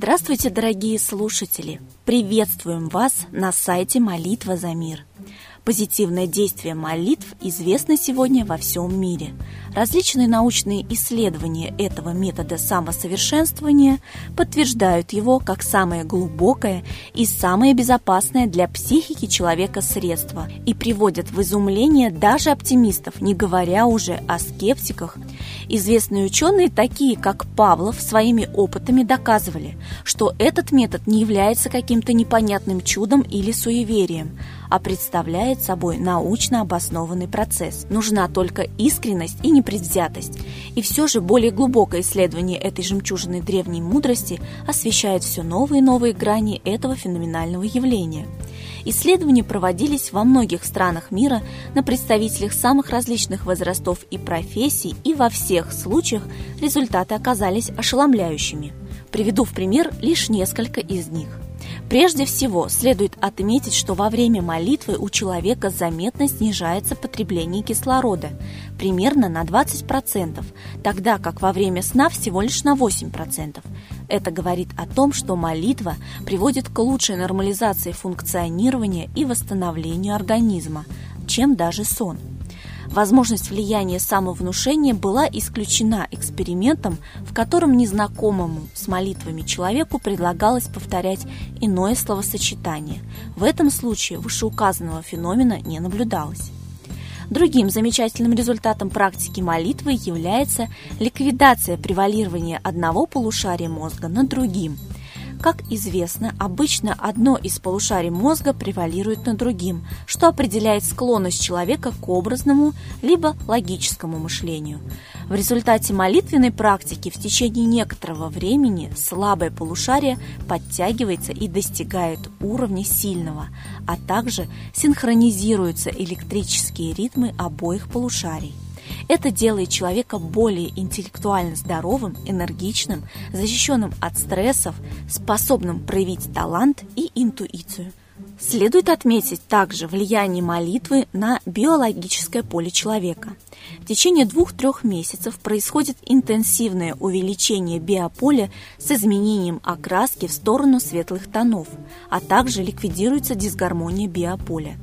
Здравствуйте, дорогие слушатели! Приветствуем вас на сайте «Молитва за мир». Позитивное действие молитв известно сегодня во всем мире. Различные научные исследования этого метода самосовершенствования подтверждают его как самое глубокое и самое безопасное для психики человека средство и приводят в изумление даже оптимистов, не говоря уже о скептиках. Известные ученые, такие как Павлов, своими опытами доказывали, что этот метод не является каким-то непонятным чудом или суеверием, а представляет собой научно обоснованный процесс. Нужна только искренность и непредвзятость. И все же более глубокое исследование этой жемчужины древней мудрости освещает все новые и новые грани этого феноменального явления. Исследования проводились во многих странах мира на представителях самых различных возрастов и профессий, и во всех случаях результаты оказались ошеломляющими. Приведу в пример лишь несколько из них – Прежде всего, следует отметить, что во время молитвы у человека заметно снижается потребление кислорода, примерно на 20%, тогда как во время сна всего лишь на 8%. Это говорит о том, что молитва приводит к лучшей нормализации функционирования и восстановлению организма, чем даже сон. Возможность влияния самовнушения была исключена экспериментом, в котором незнакомому с молитвами человеку предлагалось повторять иное словосочетание. В этом случае вышеуказанного феномена не наблюдалось. Другим замечательным результатом практики молитвы является ликвидация превалирования одного полушария мозга над другим – как известно, обычно одно из полушарий мозга превалирует над другим, что определяет склонность человека к образному либо логическому мышлению. В результате молитвенной практики в течение некоторого времени слабое полушарие подтягивается и достигает уровня сильного, а также синхронизируются электрические ритмы обоих полушарий. Это делает человека более интеллектуально здоровым, энергичным, защищенным от стрессов, способным проявить талант и интуицию. Следует отметить также влияние молитвы на биологическое поле человека. В течение двух-трех месяцев происходит интенсивное увеличение биополя с изменением окраски в сторону светлых тонов, а также ликвидируется дисгармония биополя.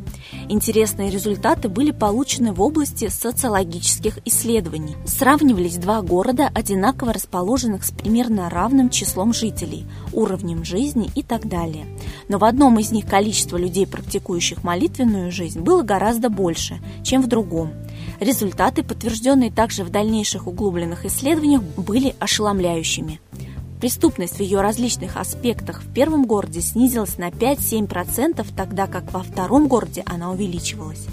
Интересные результаты были получены в области социологических исследований. Сравнивались два города, одинаково расположенных с примерно равным числом жителей, уровнем жизни и так далее. Но в одном из них количество людей, практикующих молитвенную жизнь, было гораздо больше, чем в другом. Результаты, подтвержденные также в дальнейших углубленных исследованиях, были ошеломляющими. Преступность в ее различных аспектах в первом городе снизилась на 5-7%, тогда как во втором городе она увеличивалась.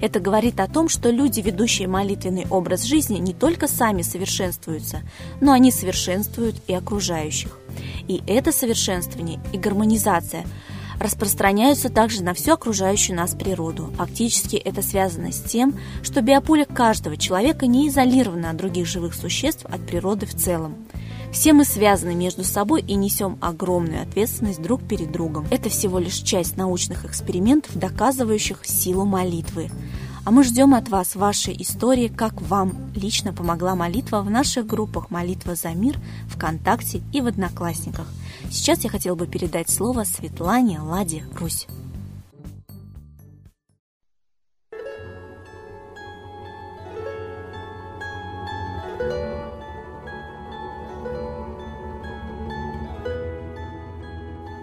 Это говорит о том, что люди, ведущие молитвенный образ жизни, не только сами совершенствуются, но они совершенствуют и окружающих. И это совершенствование и гармонизация распространяются также на всю окружающую нас природу. Фактически это связано с тем, что биополе каждого человека не изолировано от других живых существ, от природы в целом. Все мы связаны между собой и несем огромную ответственность друг перед другом. Это всего лишь часть научных экспериментов, доказывающих силу молитвы. А мы ждем от вас вашей истории, как вам лично помогла молитва в наших группах «Молитва за мир», ВКонтакте и в Одноклассниках. Сейчас я хотела бы передать слово Светлане Ладе Русь.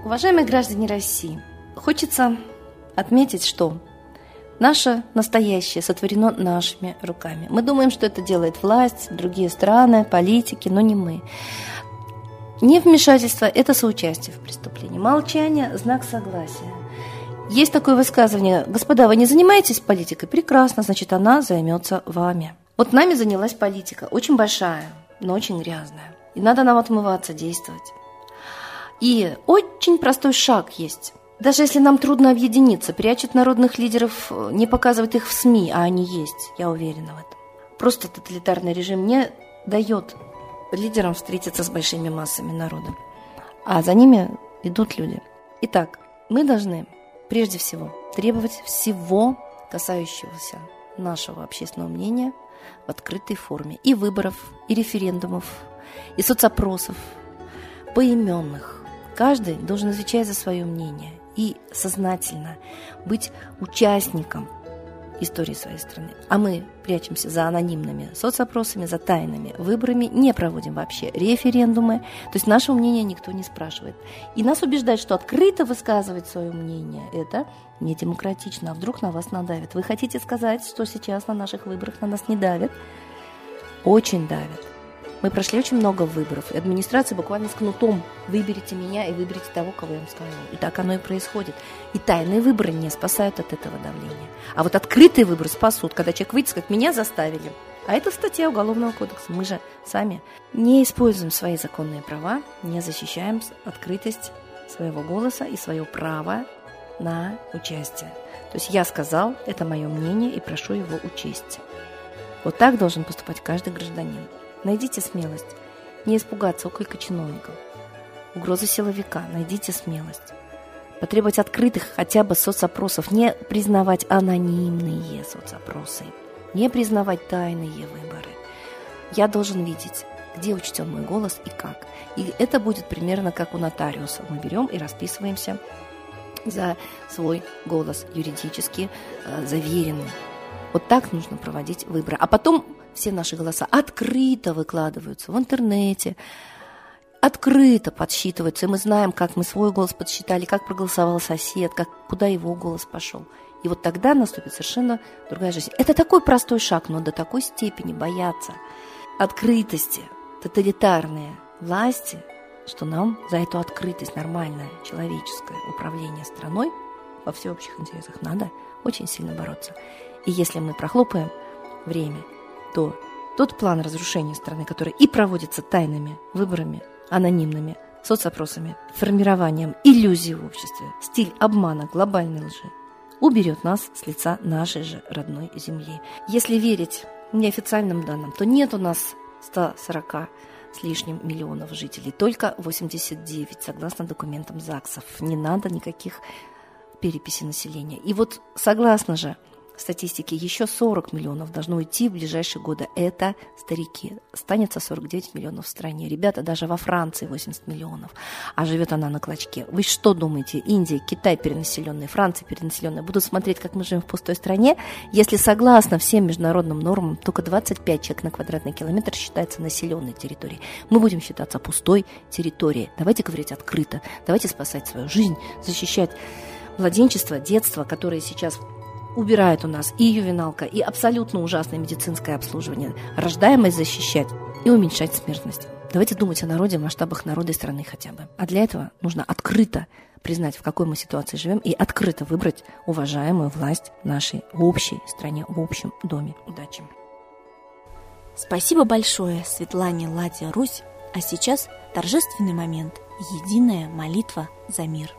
Уважаемые граждане России, хочется отметить, что наше настоящее сотворено нашими руками. Мы думаем, что это делает власть, другие страны, политики, но не мы. Невмешательство – это соучастие в преступлении. Молчание – знак согласия. Есть такое высказывание, господа, вы не занимаетесь политикой? Прекрасно, значит, она займется вами. Вот нами занялась политика, очень большая, но очень грязная. И надо нам отмываться, действовать. И очень простой шаг есть. Даже если нам трудно объединиться, прячут народных лидеров, не показывать их в СМИ, а они есть, я уверена в этом. Просто тоталитарный режим не дает лидерам встретиться с большими массами народа. А за ними идут люди. Итак, мы должны прежде всего требовать всего, касающегося нашего общественного мнения в открытой форме. И выборов, и референдумов, и соцопросов, поименных, Каждый должен отвечать за свое мнение и сознательно быть участником истории своей страны. А мы прячемся за анонимными соцопросами, за тайными выборами, не проводим вообще референдумы. То есть нашего мнения никто не спрашивает. И нас убеждают, что открыто высказывать свое мнение – это не демократично, а вдруг на вас надавят. Вы хотите сказать, что сейчас на наших выборах на нас не давят? Очень давят. Мы прошли очень много выборов, и администрация буквально с кнутом «выберите меня и выберите того, кого я вам скажу». И так оно и происходит. И тайные выборы не спасают от этого давления. А вот открытые выборы спасут, когда человек выйдет, как меня заставили. А это статья Уголовного кодекса. Мы же сами не используем свои законные права, не защищаем открытость своего голоса и свое право на участие. То есть я сказал, это мое мнение, и прошу его учесть. Вот так должен поступать каждый гражданин. Найдите смелость. Не испугаться околика чиновников. Угрозы силовика. Найдите смелость. Потребовать открытых хотя бы соцопросов. Не признавать анонимные соцопросы. Не признавать тайные выборы. Я должен видеть, где учтен мой голос и как. И это будет примерно как у нотариуса. Мы берем и расписываемся за свой голос юридически э, заверенный. Вот так нужно проводить выборы. А потом все наши голоса открыто выкладываются в интернете, открыто подсчитываются, и мы знаем, как мы свой голос подсчитали, как проголосовал сосед, как, куда его голос пошел. И вот тогда наступит совершенно другая жизнь. Это такой простой шаг, но до такой степени бояться открытости, тоталитарные власти, что нам за эту открытость, нормальное человеческое управление страной во всеобщих интересах надо очень сильно бороться. И если мы прохлопаем время, то тот план разрушения страны, который и проводится тайными выборами, анонимными, соцопросами, формированием иллюзий в обществе, стиль обмана, глобальной лжи, уберет нас с лица нашей же родной земли. Если верить неофициальным данным, то нет у нас 140 с лишним миллионов жителей, только 89, согласно документам ЗАГСов. Не надо никаких переписи населения. И вот согласно же статистики, еще 40 миллионов должно уйти в ближайшие годы. Это старики. Останется 49 миллионов в стране. Ребята, даже во Франции 80 миллионов. А живет она на клочке. Вы что думаете? Индия, Китай перенаселенные, Франция перенаселенная. Будут смотреть, как мы живем в пустой стране, если согласно всем международным нормам только 25 человек на квадратный километр считается населенной территорией. Мы будем считаться пустой территорией. Давайте говорить открыто. Давайте спасать свою жизнь, защищать младенчество, детство, которое сейчас убирает у нас и ювеналка, и абсолютно ужасное медицинское обслуживание, рождаемость защищать и уменьшать смертность. Давайте думать о народе в масштабах народа и страны хотя бы. А для этого нужно открыто признать, в какой мы ситуации живем, и открыто выбрать уважаемую власть нашей общей стране, в общем доме. Удачи! Спасибо большое Светлане Ладе Русь. А сейчас торжественный момент – единая молитва за мир.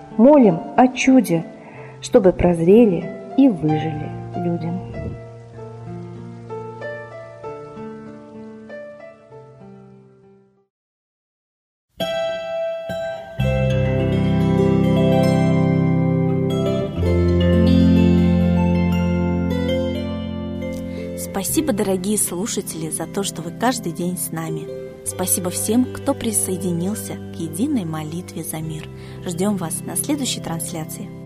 молим о чуде, чтобы прозрели и выжили людям. Спасибо, дорогие слушатели, за то, что вы каждый день с нами. Спасибо всем, кто присоединился к единой молитве за мир. Ждем вас на следующей трансляции.